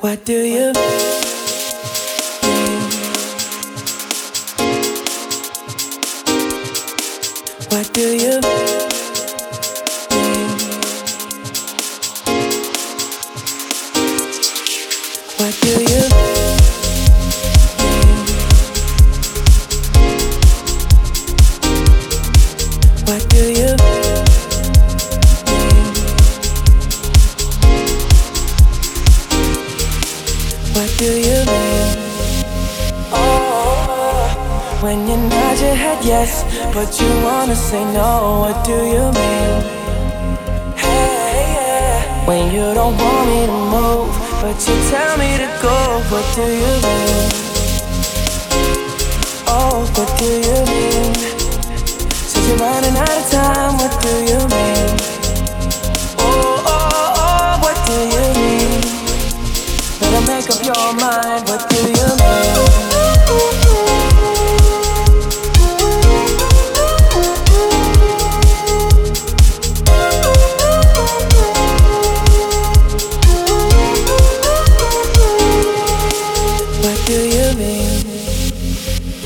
What do you mean? What do you mean? What do you mean? What do you What do you mean? Oh, when you nod your head yes, but you wanna say no. What do you mean? Hey, yeah. When you don't want me to move, but you tell me to go. What do you mean? Oh, what do you mean?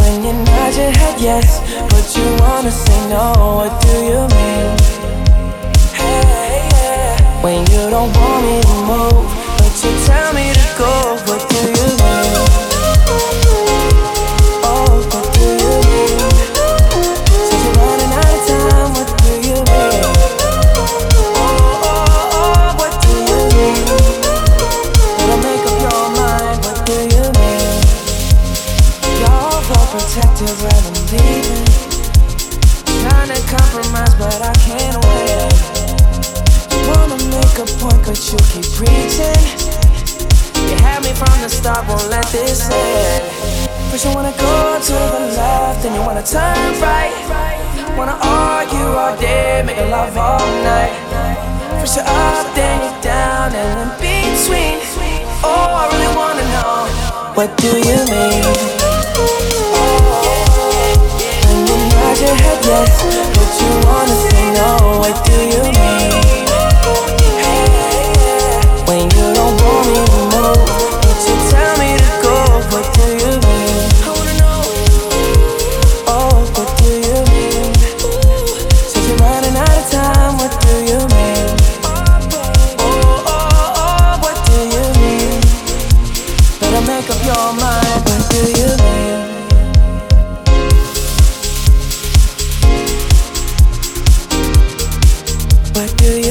When you nod your head yes, but you wanna say no, what do you mean? When you don't want me to move, but you tell me to go, what do you mean? Overprotective when I'm leaving. Trying to compromise, but I can't. You wanna make a point, but you keep preaching. You had me from the start, won't let this end. First you wanna go to the left, then you wanna turn right. Wanna argue all day, make love all night. First you're up, then you're down, and in between. Oh, I really wanna know, what do you mean? What do you